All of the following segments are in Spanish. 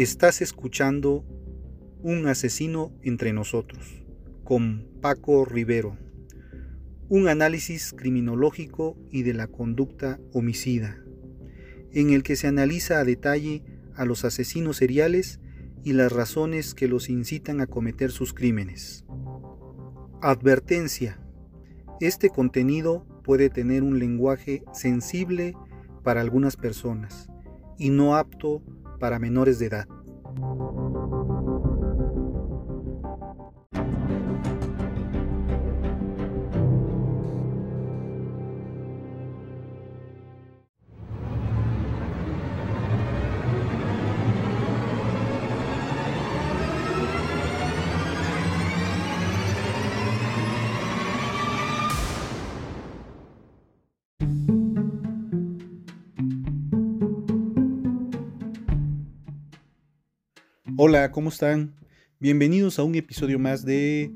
Estás escuchando Un asesino entre nosotros con Paco Rivero. Un análisis criminológico y de la conducta homicida, en el que se analiza a detalle a los asesinos seriales y las razones que los incitan a cometer sus crímenes. Advertencia. Este contenido puede tener un lenguaje sensible para algunas personas y no apto para menores de edad. Hola, ¿cómo están? Bienvenidos a un episodio más de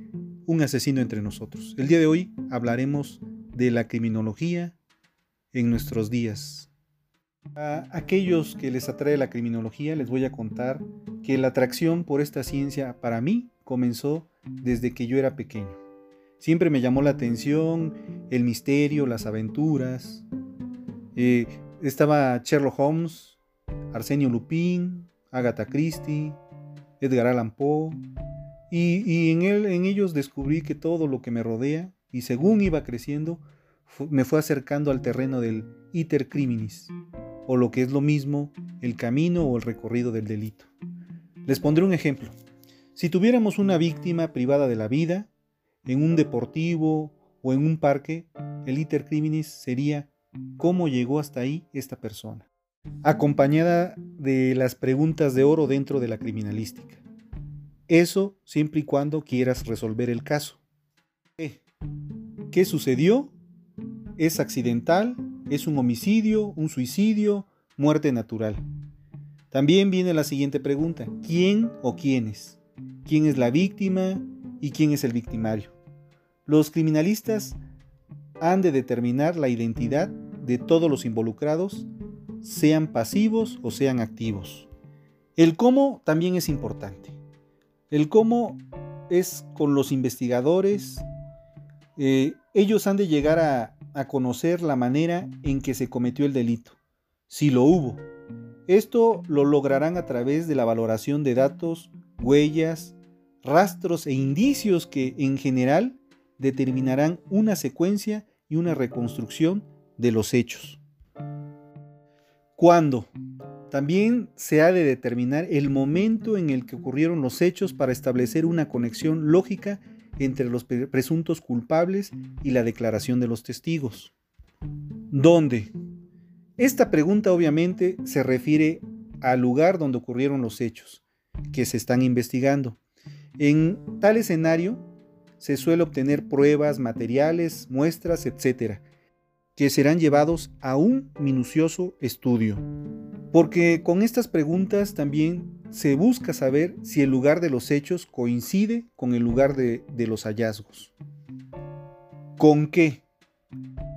Un asesino entre nosotros. El día de hoy hablaremos de la criminología en nuestros días. A aquellos que les atrae la criminología les voy a contar que la atracción por esta ciencia para mí comenzó desde que yo era pequeño. Siempre me llamó la atención el misterio, las aventuras. Eh, estaba Sherlock Holmes, Arsenio Lupin, Agatha Christie, Edgar Allan Poe, y, en, él, en ellos descubrí que todo lo que me rodea, y según iba creciendo, me fue acercando al terreno del iter criminis, o lo que es lo mismo, el camino o el recorrido del delito. Les pondré un ejemplo. Si tuviéramos una víctima privada de la vida, en un deportivo o en un parque, el iter criminis sería cómo llegó hasta ahí esta persona acompañada de las preguntas de oro dentro de la criminalística. Eso siempre y cuando quieras resolver el caso. ¿Qué sucedió? ¿Es accidental? ¿Es un homicidio? ¿Un suicidio? ¿Muerte natural? También viene la siguiente pregunta. ¿Quién o quiénes? ¿Quién es la víctima y quién es el victimario? Los criminalistas han de determinar la identidad de todos los involucrados sean pasivos o sean activos. El cómo también es importante. El cómo es con los investigadores. Eh, ellos han de llegar a, a conocer la manera en que se cometió el delito, si lo hubo. Esto lo lograrán a través de la valoración de datos, huellas, rastros e indicios que en general determinarán una secuencia y una reconstrucción de los hechos. ¿Cuándo? También se ha de determinar el momento en el que ocurrieron los hechos para establecer una conexión lógica entre los presuntos culpables y la declaración de los testigos. ¿Dónde? Esta pregunta obviamente se refiere al lugar donde ocurrieron los hechos, que se están investigando. En tal escenario se suele obtener pruebas, materiales, muestras, etc., que serán llevados a un minucioso estudio. Porque con estas preguntas también se busca saber si el lugar de los hechos coincide con el lugar de, los hallazgos. ¿Con qué?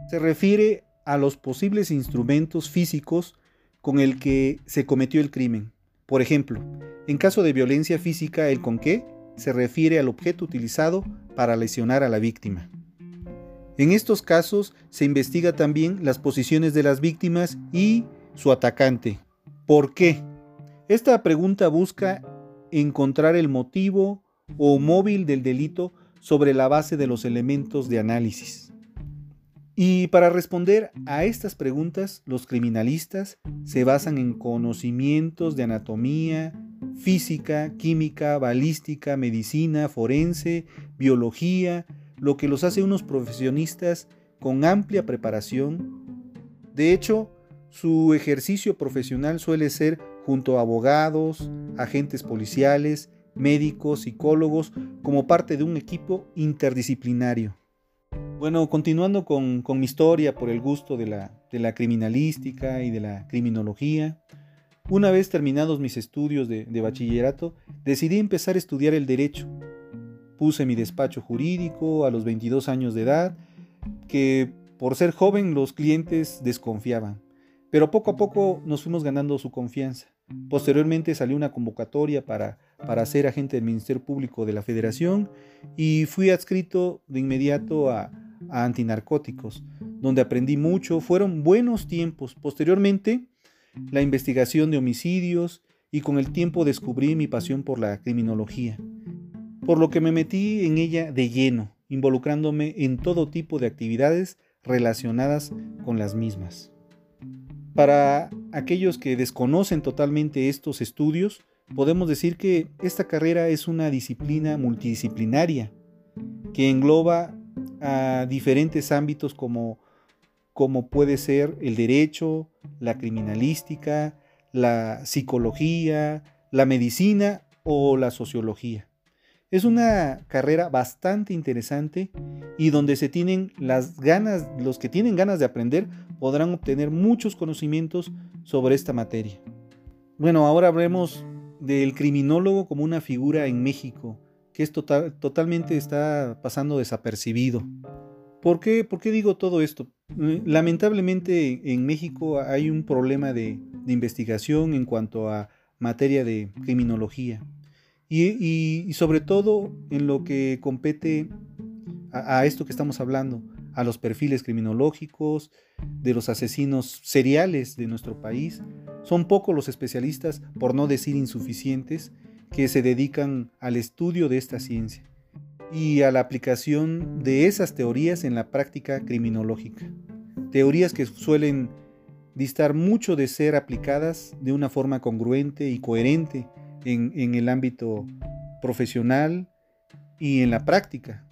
Se refiere a los posibles instrumentos físicos con el que se cometió el crimen. Por ejemplo, en caso de violencia física, el con qué se refiere al objeto utilizado para lesionar a la víctima. En estos casos se investiga también las posiciones de las víctimas y su atacante. ¿Por qué? Esta pregunta busca encontrar el motivo o móvil del delito sobre la base de los elementos de análisis. Y para responder a estas preguntas, los criminalistas se basan en conocimientos de anatomía, física, química, balística, medicina, forense, biología, lo que los hace unos profesionistas con amplia preparación. De hecho, su ejercicio profesional suele ser junto a abogados, agentes policiales, médicos, psicólogos, como parte de un equipo interdisciplinario. Bueno, continuando con, mi historia por el gusto de la, criminalística y de la criminología, una vez terminados mis estudios de bachillerato, decidí empezar a estudiar el derecho Puse mi despacho jurídico a los 22 años de edad, que por ser joven los clientes desconfiaban. pero poco a poco nos fuimos ganando su confianza. Posteriormente salió una convocatoria para, para ser agente del Ministerio Público de la Federación y fui adscrito de inmediato a, a antinarcóticos, donde aprendí mucho, fueron buenos tiempos. Posteriormente, la investigación de homicidios y con el tiempo descubrí mi pasión por la criminología, por lo que me metí en ella de lleno, involucrándome en todo tipo de actividades relacionadas con las mismas. Para aquellos que desconocen totalmente estos estudios, podemos decir que esta carrera es una disciplina multidisciplinaria que engloba a diferentes ámbitos como, como puede ser el derecho, la criminalística, la psicología, la medicina o la sociología. Es una carrera bastante interesante y donde se tienen las ganas, los que tienen ganas de aprender podrán obtener muchos conocimientos sobre esta materia. Bueno, ahora hablemos del criminólogo como una figura en México, que es total, totalmente está pasando desapercibido. ¿Por qué, ¿Por qué digo todo esto? Eh, lamentablemente en México hay un problema de investigación en cuanto a materia de criminología y, sobre todo en lo que compete a, esto que estamos hablando, a los perfiles criminológicos, de los asesinos seriales de nuestro país. Son pocos los especialistas, por no decir insuficientes, que se dedican al estudio de esta ciencia y a la aplicación de esas teorías en la práctica criminológica. Teorías que suelen distar mucho de ser aplicadas de una forma congruente y coherente en, el ámbito profesional y en la práctica.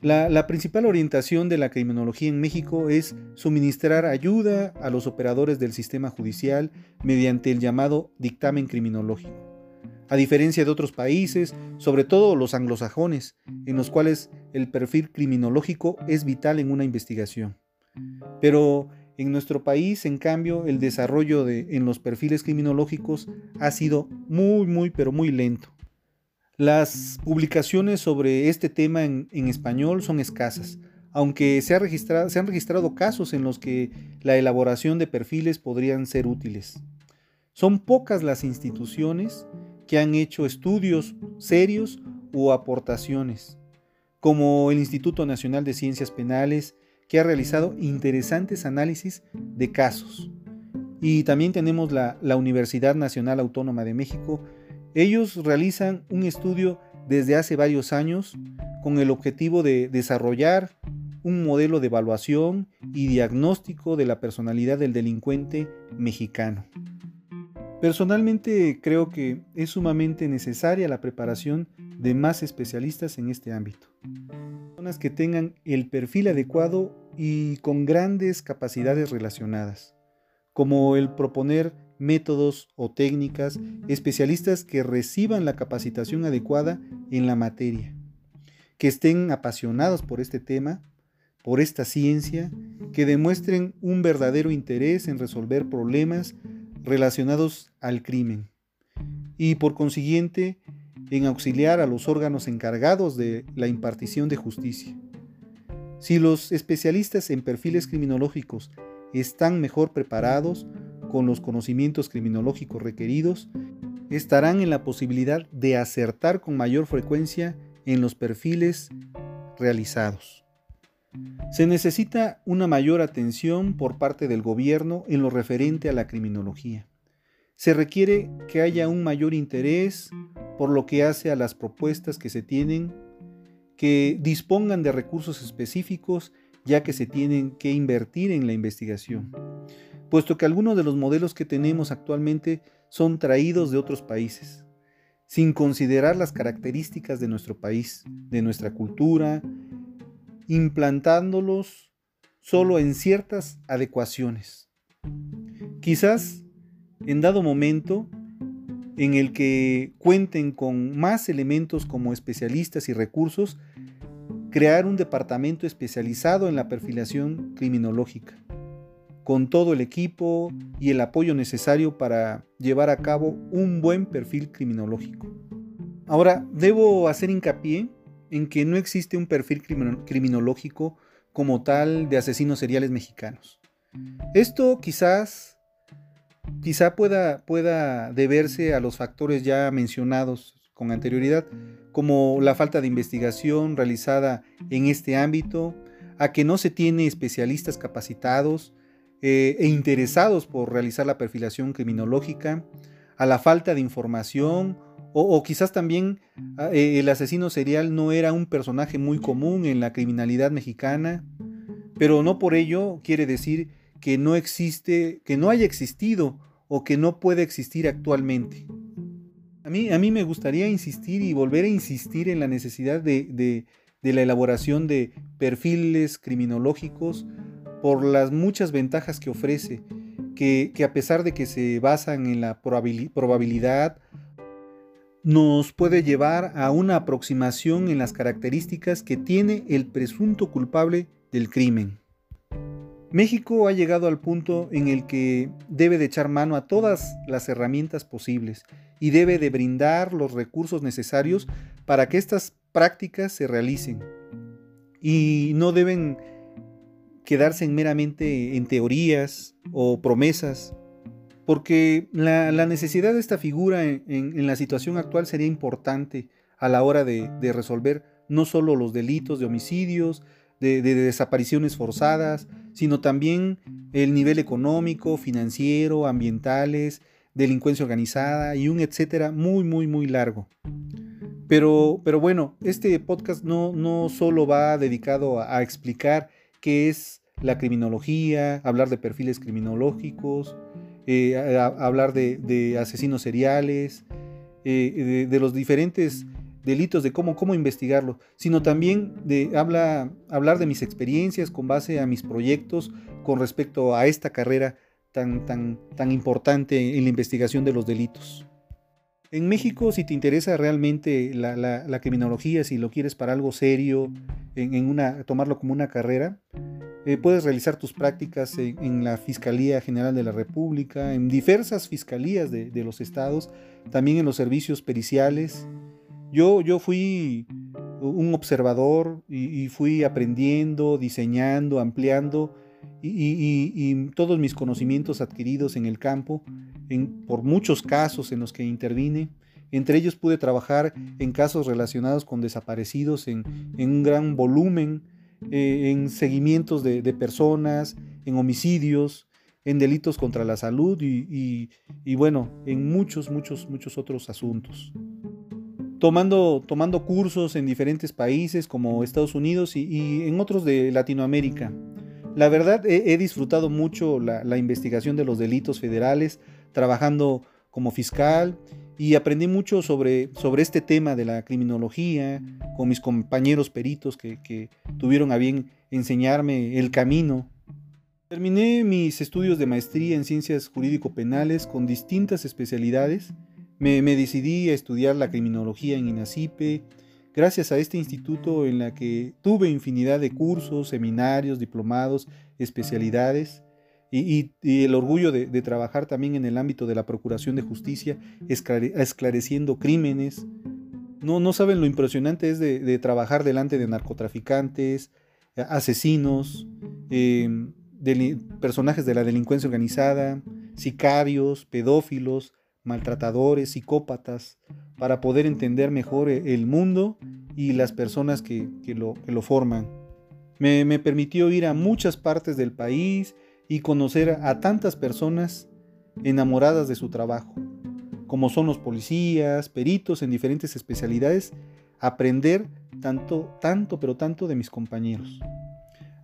La, principal orientación de la criminología en México es suministrar ayuda a los operadores del sistema judicial mediante el llamado dictamen criminológico. A diferencia de otros países, sobre todo los anglosajones, en los cuales el perfil criminológico es vital en una investigación. Pero en nuestro país, en cambio, el desarrollo de, en los perfiles criminológicos ha sido muy, muy, pero muy lento. Las publicaciones sobre este tema en, español son escasas, aunque se, registrado, se han registrado casos en los que la elaboración de perfiles podrían ser útiles. Son pocas las instituciones que han hecho estudios serios o aportaciones, como el Instituto Nacional de Ciencias Penales, que ha realizado interesantes análisis de casos. Y también tenemos la, Universidad Nacional Autónoma de México. Ellos realizan un estudio desde hace varios años con el objetivo de desarrollar un modelo de evaluación y diagnóstico de la personalidad del delincuente mexicano. Personalmente creo que es sumamente necesaria la preparación de más especialistas en este ámbito que tengan el perfil adecuado y con grandes capacidades relacionadas, como el proponer métodos o técnicas, especialistas que reciban la capacitación adecuada en la materia, que estén apasionados por este tema, por esta ciencia, que demuestren un verdadero interés en resolver problemas relacionados al crimen. Y por consiguiente en auxiliar a los órganos encargados de la impartición de justicia. Si los especialistas en perfiles criminológicos están mejor preparados con los conocimientos criminológicos requeridos, estarán en la posibilidad de acertar con mayor frecuencia en los perfiles realizados. Se necesita una mayor atención por parte del gobierno en lo referente a la criminología. Se requiere que haya un mayor interés por lo que hace a las propuestas que se tienen, que dispongan de recursos específicos ya que se tienen que invertir en la investigación, puesto que algunos de los modelos que tenemos actualmente son traídos de otros países, sin considerar las características de nuestro país, de nuestra cultura, implantándolos solo en ciertas adecuaciones. Quizás en dado momento en el que cuenten con más elementos como especialistas y recursos, crear un departamento especializado en la perfilación criminológica, con todo el equipo y el apoyo necesario para llevar a cabo un buen perfil criminológico. Ahora, debo hacer hincapié en que no existe un perfil criminológico como tal de asesinos seriales mexicanos. Esto quizás, quizá pueda, deberse a los factores ya mencionados con anterioridad, como la falta de investigación realizada en este ámbito, a que no se tiene especialistas capacitados eh, e interesados por realizar la perfilación criminológica, a la falta de información o, quizás también ah, eh, el asesino serial no era un personaje muy común en la criminalidad mexicana, pero no por ello quiere decir que no existe, que no haya existido o que no puede existir actualmente. A mí, a mí me gustaría insistir y volver a insistir en la necesidad de, la elaboración de perfiles criminológicos por las muchas ventajas que ofrece, que, a pesar de que se basan en la probabilidad, nos puede llevar a una aproximación en las características que tiene el presunto culpable del crimen. México ha llegado al punto en el que debe de echar mano a todas las herramientas posibles y debe de brindar los recursos necesarios para que estas prácticas se realicen. Y no deben quedarse meramente en teorías o promesas, porque la, necesidad de esta figura en, la situación actual sería importante a la hora de, de resolver no solo los delitos de homicidios, de, desapariciones forzadas, sino también el nivel económico, financiero, ambientales, delincuencia organizada y un etcétera muy, muy, muy largo. Pero, pero bueno, este podcast no, no solo va dedicado a, explicar qué es la criminología, hablar de perfiles criminológicos, eh, hablar de, asesinos seriales, eh, de, los diferentes delitos, de cómo, cómo investigarlo, sino también de habla, hablar de mis experiencias con base a mis proyectos con respecto a esta carrera tan, tan, tan importante en la investigación de los delitos. En México, si te interesa realmente la, criminología, si lo quieres para algo serio, en, una, tomarlo como una carrera, eh, puedes realizar tus prácticas en, la Fiscalía General de la República, en diversas fiscalías de, de los estados, también en los servicios periciales, yo, yo fui un observador y, fui aprendiendo, diseñando, ampliando y, todos mis conocimientos adquiridos en el campo, por muchos casos en los que intervine. Entre ellos pude trabajar en casos relacionados con desaparecidos en, un gran volumen, eh, en seguimientos de, personas, en homicidios, en delitos contra la salud y, y bueno, en muchos, muchos, muchos otros asuntos tomando, tomando cursos en diferentes países como Estados Unidos y, en otros de Latinoamérica. La verdad, he, disfrutado mucho la, investigación de los delitos federales, trabajando como fiscal y aprendí mucho sobre, sobre este tema de la criminología con mis compañeros peritos que, que tuvieron a bien enseñarme el camino. Terminé mis estudios de maestría en ciencias jurídico-penales con distintas especialidades me, decidí a estudiar la criminología en INACIPE, gracias a este instituto en la que tuve infinidad de cursos, seminarios, diplomados, especialidades y, el orgullo de, trabajar también en el ámbito de la Procuración de Justicia, esclareciendo crímenes. No, no saben lo impresionante es de, trabajar delante de narcotraficantes, asesinos, em, personajes de la delincuencia organizada, sicarios, pedófilos, maltratadores, psicópatas, para poder entender mejor e, el mundo y las personas que, lo, lo, forman. Me, me, permitió ir a muchas partes del país y conocer a tantas personas enamoradas de su trabajo, como son los policías, peritos en diferentes especialidades, aprender tanto, tanto, pero tanto de mis compañeros.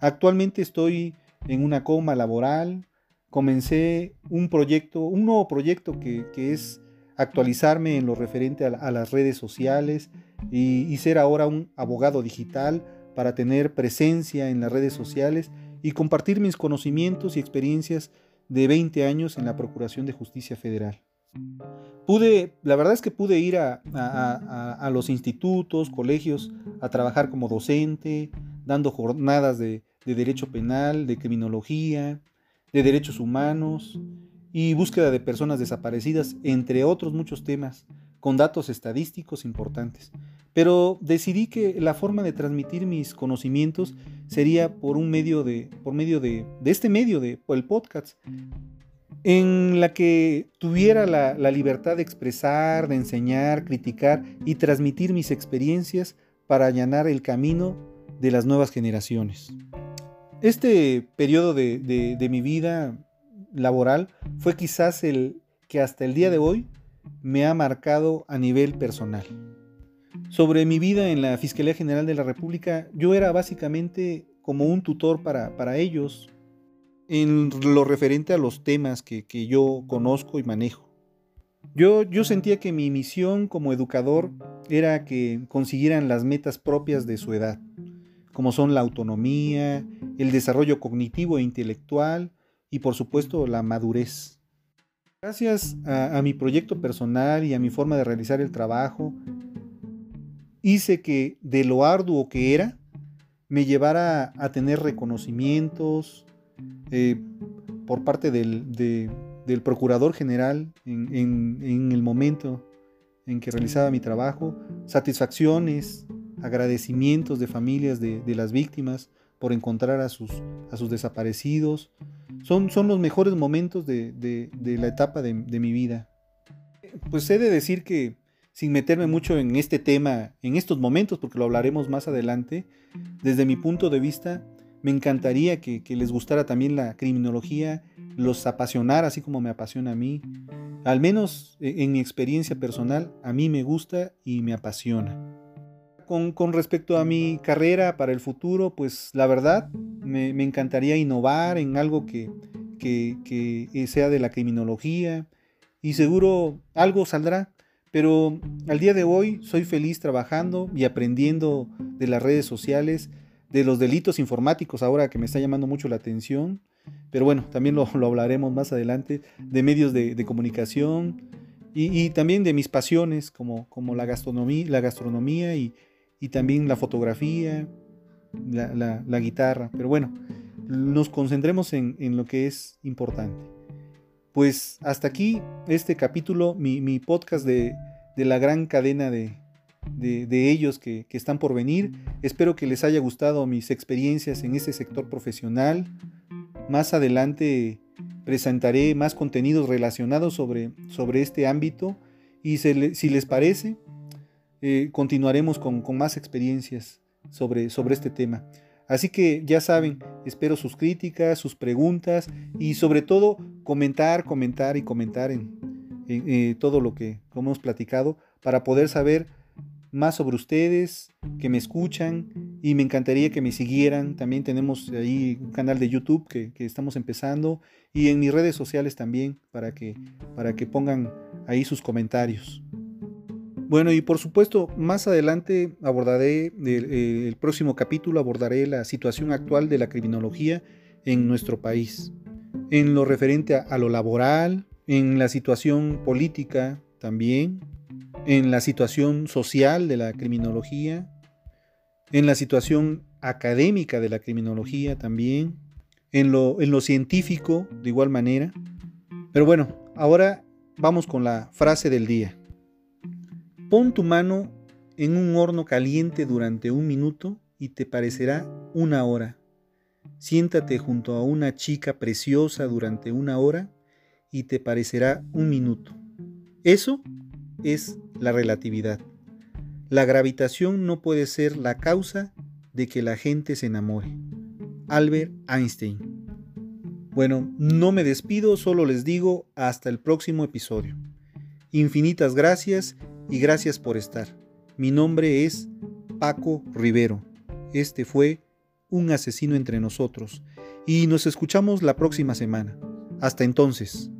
Actualmente estoy en una coma laboral, comencé un proyecto, un nuevo proyecto que, es actualizarme en lo referente a, las redes sociales y, ser ahora un abogado digital para tener presencia en las redes sociales y compartir mis conocimientos y experiencias de 20 años en la Procuración de Justicia Federal. Pude, la verdad es que pude ir a, a, los institutos, colegios, a trabajar como docente, dando jornadas de, de derecho penal, de criminología, de derechos humanos y búsqueda de personas desaparecidas, entre otros muchos temas, con datos estadísticos importantes. Pero decidí que la forma de transmitir mis conocimientos sería por un medio de, por medio de, de este medio, de, el podcast, en la que tuviera la, la libertad de expresar, de enseñar, criticar y transmitir mis experiencias para allanar el camino de las nuevas generaciones. Este periodo de, de, mi vida laboral fue quizás el que hasta el día de hoy me ha marcado a nivel personal. Sobre mi vida en la Fiscalía General de la República, yo era básicamente como un tutor para, para ellos en lo referente a los temas que, que yo conozco y manejo. Yo, yo, sentía que mi misión como educador era que consiguieran las metas propias de su edad, como son la autonomía, el desarrollo cognitivo e intelectual y por supuesto la madurez. Gracias a, mi proyecto personal y a mi forma de realizar el trabajo, hice que de lo arduo que era, me llevara a tener reconocimientos eh, por parte del, Procurador General en, en, el momento en que realizaba mi trabajo, satisfacciones, agradecimientos de familias de, las víctimas por encontrar a sus, a sus desaparecidos. Son, los mejores momentos de, de la etapa de mi vida. Pues he de decir que sin meterme mucho en este tema en estos momentos, porque lo hablaremos más adelante, desde mi punto de vista, me encantaría que, les gustara también la criminología, los apasionara así como me apasiona a mí. Al menos e, en mi experiencia personal, a mí me gusta y me apasiona. Con, respecto a mi carrera para el futuro, pues la verdad me, encantaría innovar en algo que, que, sea de la criminología y seguro algo saldrá. Pero al día de hoy soy feliz trabajando y aprendiendo de las redes sociales, de los delitos informáticos ahora que me está llamando mucho la atención. Pero bueno, también lo, hablaremos más adelante, de medios de, comunicación y, también de mis pasiones como, como la gastronomía, la gastronomía y, también la fotografía, la, guitarra. Pero bueno, nos concentremos en, en lo que es importante. Pues hasta aquí este capítulo, mi, podcast de, la gran cadena de, ellos que, están por venir. Espero que les haya gustado mis experiencias en este sector profesional. Más adelante presentaré más contenidos relacionados sobre, sobre este ámbito y si les parece, eh, continuaremos con, más experiencias sobre, sobre este tema. Así que ya saben, espero sus críticas, sus preguntas y sobre todo comentar, comentar y comentar en, eh, todo lo que hemos platicado para poder saber más sobre ustedes, que me escuchan y me encantaría que me siguieran. También tenemos ahí un canal de YouTube que, que, estamos empezando y en mis redes sociales también para que, para que pongan ahí sus comentarios. Bueno, y por supuesto, más adelante abordaré, el, próximo capítulo abordaré la situación actual de la criminología en nuestro país, en lo referente a, a lo laboral, en la situación política también, en la situación social de la criminología, en la situación académica de la criminología también, en lo, en lo científico de igual manera. Pero bueno, ahora vamos con la frase del día. Pon tu mano en un horno caliente durante un minuto y te parecerá una hora. Siéntate junto a una chica preciosa durante una hora y te parecerá un minuto. Eso es la relatividad. La gravitación no puede ser la causa de que la gente se enamore. Albert Einstein. Bueno, no me despido, solo les digo hasta el próximo episodio. Infinitas gracias y gracias por estar. Mi nombre es Paco Rivero. Este fue Un asesino entre nosotros y nos escuchamos la próxima semana. Hasta entonces.